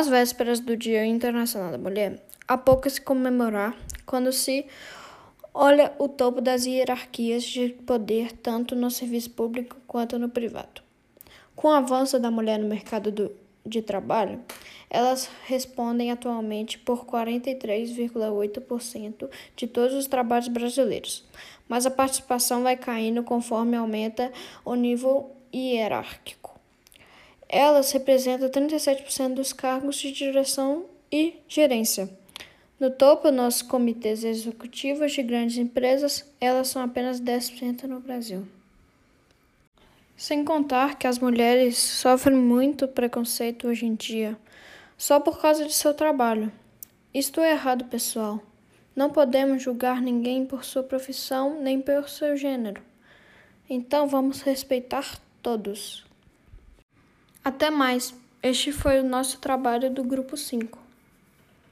vésperas do Dia Internacional da Mulher, há pouco se comemorar quando se olha o topo das hierarquias de poder tanto no serviço público quanto no privado. Com o avanço da mulher no mercado do, de trabalho, elas respondem atualmente por 43,8% de todos os trabalhos brasileiros, mas a participação vai caindo conforme aumenta o nível hierárquico. Elas representam 37% dos cargos de direção e gerência. No topo, nos comitês executivos de grandes empresas, elas são apenas 10% no Brasil. Sem contar que as mulheres sofrem muito preconceito hoje em dia, só por causa de seu trabalho. Isto é errado, pessoal. Não podemos julgar ninguém por sua profissão nem por seu gênero. Então vamos respeitar todos. Até mais. Este foi o nosso trabalho do grupo 5.